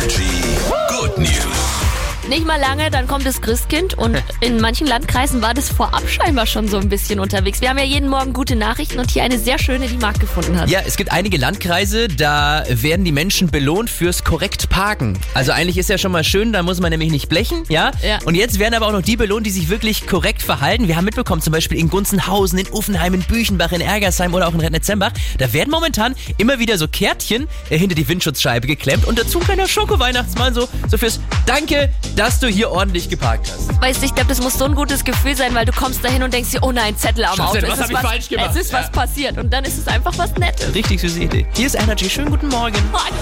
Energy. Nicht mal lange, dann kommt das Christkind und in manchen Landkreisen war das vorab scheinbar schon so ein bisschen unterwegs. Wir haben ja jeden Morgen gute Nachrichten und hier eine sehr schöne, die Marc gefunden hat. Ja, es gibt einige Landkreise, da werden die Menschen belohnt fürs korrekt Parken. Also eigentlich ist ja schon mal schön, da muss man nämlich nicht blechen, ja? Ja. Und jetzt werden aber auch noch die belohnt, die sich wirklich korrekt verhalten. Wir haben mitbekommen, zum Beispiel in Gunzenhausen, in Uffenheim, in Büchenbach, in Ergersheim oder auch in Rednetzembach, da werden momentan immer wieder so Kärtchen äh, hinter die Windschutzscheibe geklemmt und dazu ein kleiner Schoko-Weihnachtsmann, so, so fürs Danke, dass du hier ordentlich geparkt hast. Weißt du, ich glaube, das muss so ein gutes Gefühl sein, weil du kommst dahin und denkst dir, oh nein, Zettel am Auto. was Es hab ist ich falsch gemacht? Es ist was Ja. passiert und dann ist es einfach was Nettes. Richtig süße Idee. Hier ist Energy. Schönen guten Morgen. Morgen.